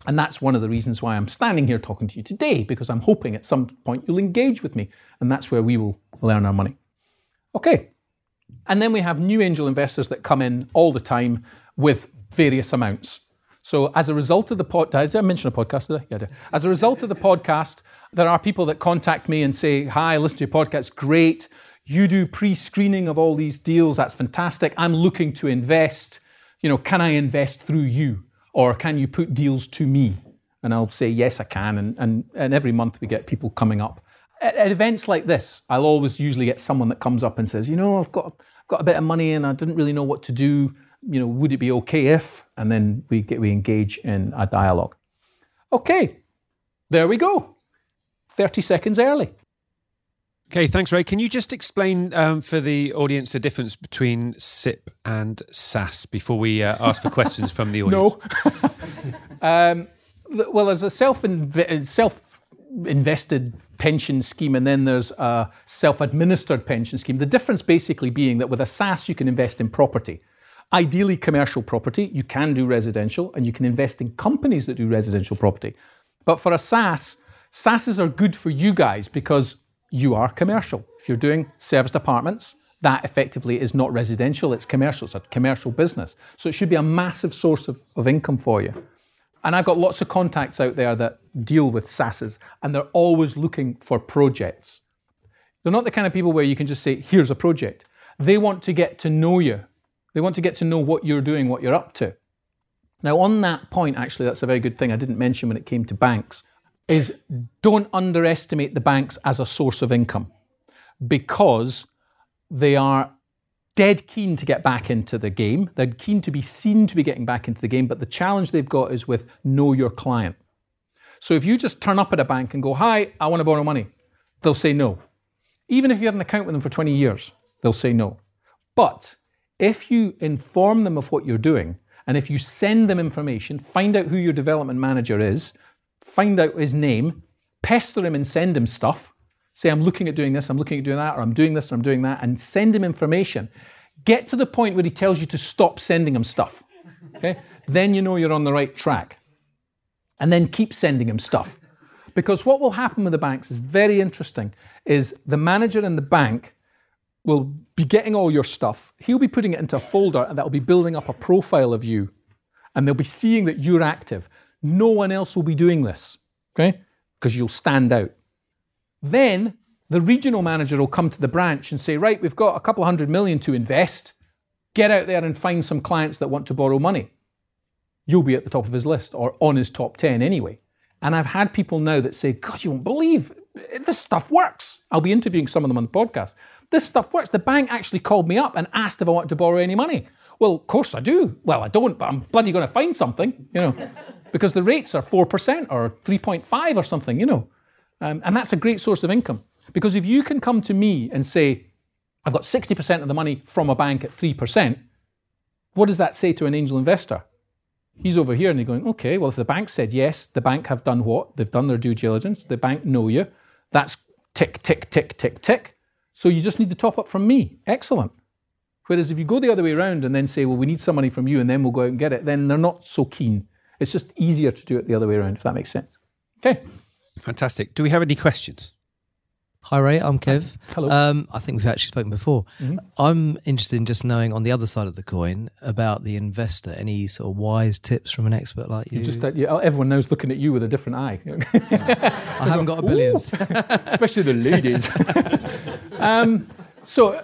And that's one of the reasons why I'm standing here talking to you today, because I'm hoping at some point you'll engage with me. And that's where we will earn our money. Okay. And then we have new angel investors that come in all the time with various amounts. So as a result of the pod, did I mention a podcast today? Yeah, As a result of the podcast, there are people that contact me and say, "Hi, listen to your podcast. Great. You do pre-screening of all these deals. That's fantastic. I'm looking to invest. You know, can I invest through you, or can you put deals to me? And I'll say yes, I can. And and, and every month we get people coming up. At, at events like this, I'll always usually get someone that comes up and says, you know, I've got got a bit of money and I didn't really know what to do. You know, would it be okay if? And then we get we engage in a dialogue. Okay, there we go. 30 seconds early. Okay, thanks, Ray. Can you just explain um, for the audience the difference between SIPP and SSAS before we uh, ask for questions from the [LAUGHS] audience? No. [LAUGHS] um, well, there's a self self invested pension scheme, and then there's a self administered pension scheme. The difference basically being that with a SSAS, you can invest in property. Ideally, commercial property. You can do residential, and you can invest in companies that do residential property. But for a SSAS, SSASs are good for you guys because you are commercial. If you're doing serviced apartments, that effectively is not residential, it's commercial, it's a commercial business. So it should be a massive source of, of income for you. And I've got lots of contacts out there that deal with SSASs, and they're always looking for projects. They're not the kind of people where you can just say, here's a project. They want to get to know you. They want to get to know what you're doing, what you're up to. Now, on that point, actually, that's a very good thing I didn't mention when it came to banks is don't underestimate the banks as a source of income because they are dead keen to get back into the game. They're keen to be seen to be getting back into the game, but the challenge they've got is with know your client. So if you just turn up at a bank and go, Hi, I want to borrow money, they'll say no. Even if you had an account with them for 20 years, they'll say no. But if you inform them of what you're doing, and if you send them information, find out who your development manager is, find out his name, pester him and send him stuff. Say, I'm looking at doing this, I'm looking at doing that, or I'm doing this, or I'm doing that, and send him information. Get to the point where he tells you to stop sending him stuff. Okay? then you know you're on the right track. And then keep sending him stuff. Because what will happen with the banks is very interesting, is the manager in the bank will be getting all your stuff. He'll be putting it into a folder and that'll be building up a profile of you. And they'll be seeing that you're active. No one else will be doing this, okay? Because you'll stand out. Then the regional manager will come to the branch and say, right, we've got a couple hundred million to invest. Get out there and find some clients that want to borrow money. You'll be at the top of his list or on his top 10 anyway. And I've had people now that say, God, you won't believe this stuff works. I'll be interviewing some of them on the podcast. This stuff works. The bank actually called me up and asked if I wanted to borrow any money. Well, of course I do. Well, I don't, but I'm bloody going to find something, you know, because the rates are 4% or 3.5 or something, you know. Um, and that's a great source of income. Because if you can come to me and say, I've got 60% of the money from a bank at 3%, what does that say to an angel investor? He's over here and he's going, okay, well, if the bank said yes, the bank have done what? They've done their due diligence. The bank know you. That's tick, tick, tick, tick, tick. So you just need the top up from me. Excellent. Whereas if you go the other way around and then say, well, we need some money from you and then we'll go out and get it, then they're not so keen. It's just easier to do it the other way around, if that makes sense. Okay. Fantastic. Do we have any questions? Hi Ray, I'm Kev. Hello. Um, I think we've actually spoken before. I'm interested in just knowing on the other side of the coin about the investor. Any sort of wise tips from an expert like you? Just that you, everyone knows looking at you with a different eye, [LAUGHS] I haven't got a billions. especially the ladies. [LAUGHS] um, so,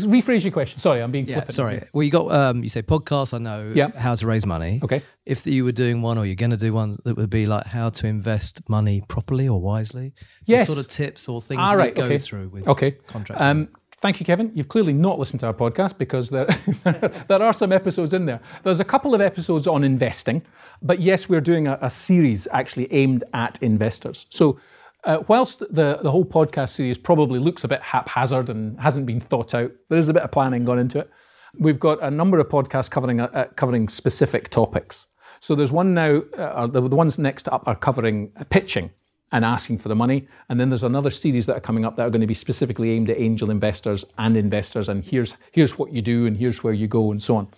rephrase your question. Sorry, I'm being Yeah, flippant. sorry. Well, you got um, you say podcasts. I know Yeah. how to raise money. Okay. If you were doing one, or you're going to do one, that would be like how to invest money properly or wisely. The Yes. sort of tips or things Ah, that right, go okay. through with Okay. contracts. Um, thank you, Kevin. You've clearly not listened to our podcast because there, [LAUGHS] there are some episodes in there. There's a couple of episodes on investing, but yes, we're doing a, a series actually aimed at investors. So, uh, whilst the, the whole podcast series probably looks a bit haphazard and hasn't been thought out, there is a bit of planning gone into it. We've got a number of podcasts covering uh, uh, covering specific topics. So there's one now, uh, the, the ones next up are covering uh, pitching and asking for the money. And then there's another series that are coming up that are going to be specifically aimed at angel investors and investors. And here's here's what you do and here's where you go and so on.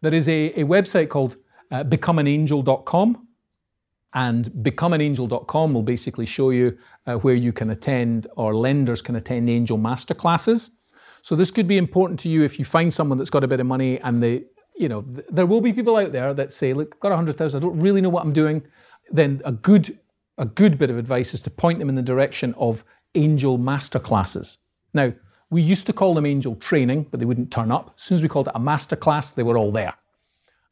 There is a, a website called uh, becomeanangel.com. And becomeanangel.com will basically show you uh, where you can attend or lenders can attend angel masterclasses. So this could be important to you if you find someone that's got a bit of money and they, you know, th- there will be people out there that say, look, I've got a hundred thousand, I don't really know what I'm doing. Then a good, a good bit of advice is to point them in the direction of angel masterclasses. Now, we used to call them angel training, but they wouldn't turn up. As soon as we called it a masterclass, they were all there.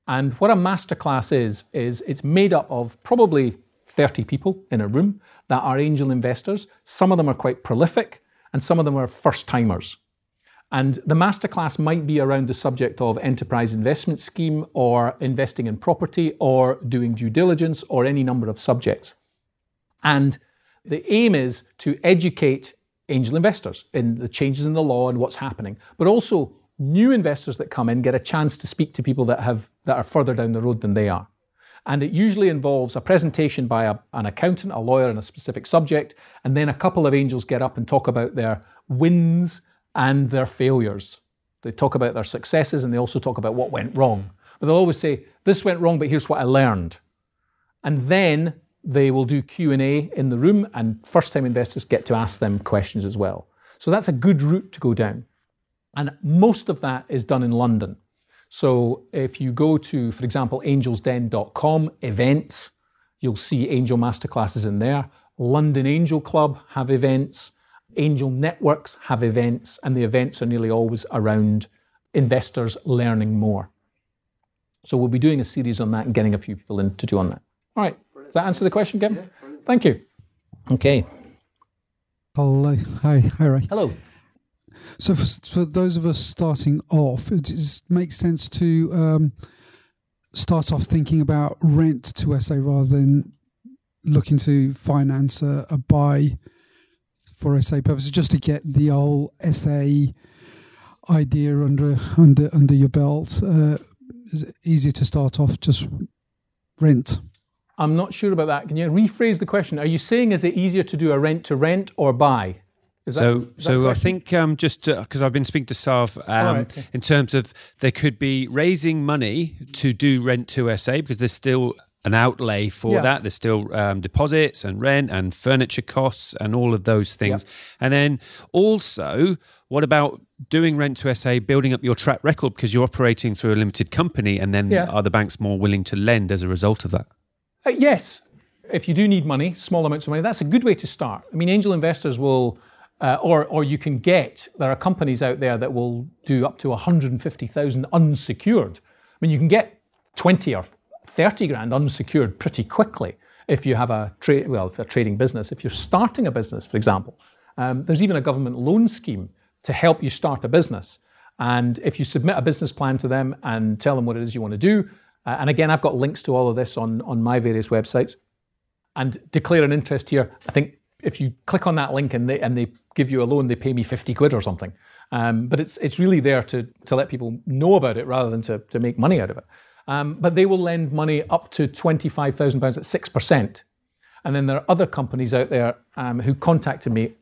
And what a masterclass is, is it's made up of probably 30 people in a room that are angel investors. Some of them are quite prolific, and some of them are first timers. And the masterclass might be around the subject of enterprise investment scheme or investing in property or doing due diligence or any number of subjects. And the aim is to educate angel investors in the changes in the law and what's happening, but also new investors that come in get a chance to speak to people that have that are further down the road than they are. And it usually involves a presentation by a, an accountant, a lawyer on a specific subject, and then a couple of angels get up and talk about their wins and their failures. They talk about their successes and they also talk about what went wrong. But they'll always say, "This went wrong, but here's what I learned." And then they will do Q&A in the room and first-time investors get to ask them questions as well. So that's a good route to go down. And most of that is done in London. So if you go to, for example, angelsden.com events, you'll see angel masterclasses in there. London Angel Club have events. Angel networks have events, and the events are nearly always around investors learning more. So we'll be doing a series on that and getting a few people in to do on that. All right. Does that answer the question, Kevin? Thank you. Okay. Hello. Hi. Hi, Ray. Hello. So for, for those of us starting off, it makes sense to um, start off thinking about rent to SA rather than looking to finance a, a buy for SA purposes, just to get the whole SA idea under under under your belt. Uh, is it easier to start off just rent? I'm not sure about that. Can you rephrase the question? Are you saying is it easier to do a rent to rent or buy? Is So, that so I think um, just because I've been speaking to Sav um, right, okay. in terms of there could be raising money to do rent to SA because there's still an outlay for Yeah. that. There's still um, deposits and rent and furniture costs and all of those things. And then also, what about doing rent to SA, building up your track record because you're operating through a limited company, and then Yeah. are the banks more willing to lend as a result of that? Uh, yes, if you do need money, small amounts of money, that's a good way to start. I mean, angel investors will, uh, or or you can get. There are companies out there that will do up to 150,000 unsecured. I mean, you can get 20 or 30 grand unsecured pretty quickly. if you have a trade, well, a trading business, if you're starting a business, for example, um, there's even a government loan scheme to help you start a business. And if you submit a business plan to them and tell them what it is you want to do, uh, and again, I've got links to all of this on, on my various websites, and declare an interest here. I think if you click on that link and they, and they give you a loan, they pay me 50 quid or something. Um, but it's, it's really there to, to let people know about it rather than to, to make money out of it. Um, but they will lend money up to £25,000 at 6%. And then there are other companies out there um, who contacted me,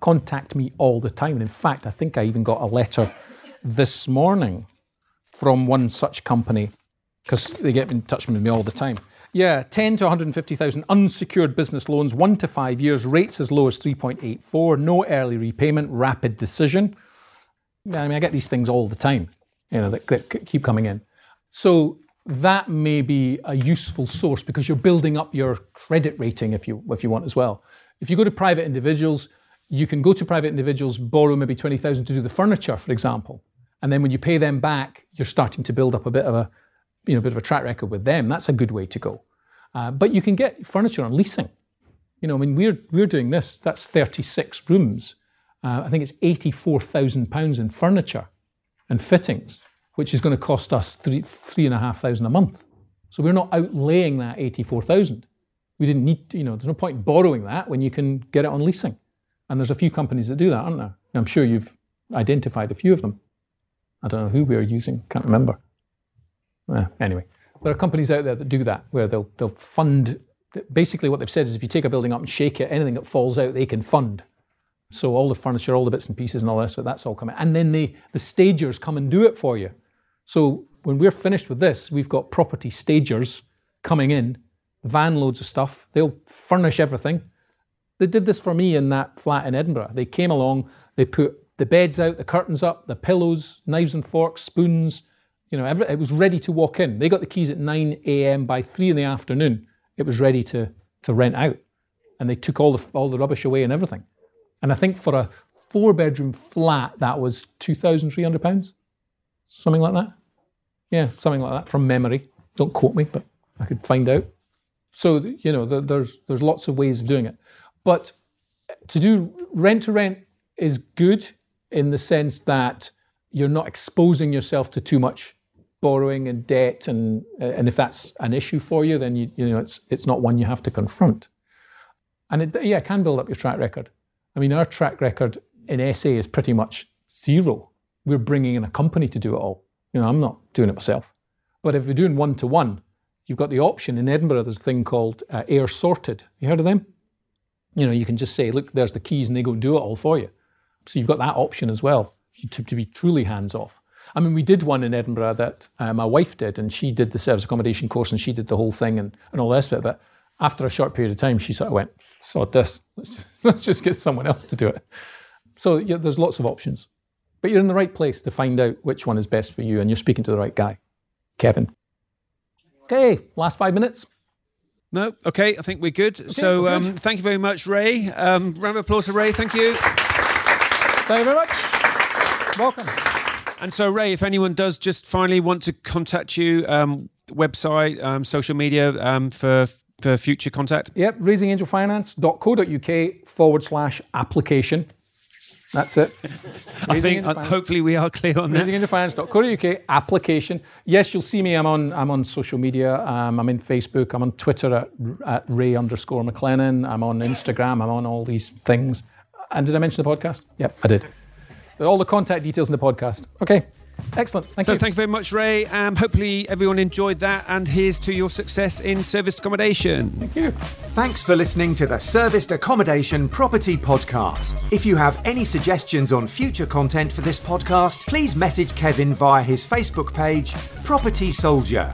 contact me all the time. And in fact, I think I even got a letter [LAUGHS] this morning from one such company because they get in touch with me all the time. Yeah, 10 to 150,000 unsecured business loans, one to five years, rates as low as 3.84, no early repayment, rapid decision. I mean, I get these things all the time, you know, that, that keep coming in. So that may be a useful source because you're building up your credit rating if you if you want as well. If you go to private individuals, you can go to private individuals, borrow maybe 20,000 to do the furniture, for example. And then when you pay them back, you're starting to build up a bit of a, you know, bit of a track record with them. That's a good way to go. Uh, but you can get furniture on leasing. You know, I mean, we're we're doing this. That's 36 rooms. Uh, I think it's 84,000 pounds in furniture and fittings which is going to cost us three three and a half thousand a month. So we're not outlaying that eighty four thousand. We didn't need, to, you know, there's no point borrowing that when you can get it on leasing. And there's a few companies that do that, aren't there? I'm sure you've identified a few of them. I don't know who we are using, can't remember. Eh, anyway, there are companies out there that do that, where they'll they'll fund. Basically, what they've said is, if you take a building up and shake it, anything that falls out, they can fund. So all the furniture, all the bits and pieces, and all that, so that's all coming. And then they, the stagers come and do it for you. So when we're finished with this, we've got property stagers coming in, van loads of stuff. They'll furnish everything. They did this for me in that flat in Edinburgh. They came along, they put the beds out, the curtains up, the pillows, knives and forks, spoons. You know, every, it was ready to walk in. They got the keys at 9 a.m. By three in the afternoon, it was ready to, to rent out. And they took all the, all the rubbish away and everything. And I think for a four bedroom flat, that was £2,300, something like that. Yeah, something like that from memory. Don't quote me, but I could find out. So you know, there's there's lots of ways of doing it, but to do rent to rent is good in the sense that you're not exposing yourself to too much borrowing and debt, and and if that's an issue for you, then you you know it's it's not one you have to confront. And it, yeah, it can build up your track record. I mean, our track record in SA is pretty much zero. We're bringing in a company to do it all. You know, I'm not doing it myself. But if you're doing one to one, you've got the option in Edinburgh. There's a thing called uh, Airsorted. You heard of them? You know, you can just say, look, there's the keys, and they go do it all for you. So you've got that option as well to, to be truly hands off. I mean, we did one in Edinburgh that uh, my wife did, and she did the service accommodation course, and she did the whole thing and, and all the rest of it. But after a short period of time, she sort of went, sod this, let's just, [LAUGHS] let's just get someone else to do it. So yeah, there's lots of options. But you're in the right place to find out which one is best for you, and you're speaking to the right guy, Kevin. Okay, last five minutes. No, okay, I think we're good. Okay, so we're good. Um, thank you very much, Ray. Um, round of applause for Ray. Thank you. Thank you very much. Welcome. And so, Ray, if anyone does just finally want to contact you, um, website, um, social media um, for for future contact. Yep, raisingangelfinance.co.uk forward slash application. That's it. [LAUGHS] I think uh, hopefully we are clear on that. RaisingAngelFinance.co.uk application. Yes, you'll see me. I'm on. I'm on social media. Um, I'm in Facebook. I'm on Twitter at, at Ray underscore McLennan. I'm on Instagram. I'm on all these things. And did I mention the podcast? Yep, I did. All the contact details in the podcast. Okay. Excellent. Thank so you. thank you very much, Ray. Um, hopefully everyone enjoyed that, and here's to your success in serviced accommodation. Thank you. Thanks for listening to the Serviced Accommodation Property Podcast. If you have any suggestions on future content for this podcast, please message Kevin via his Facebook page, Property Soldier.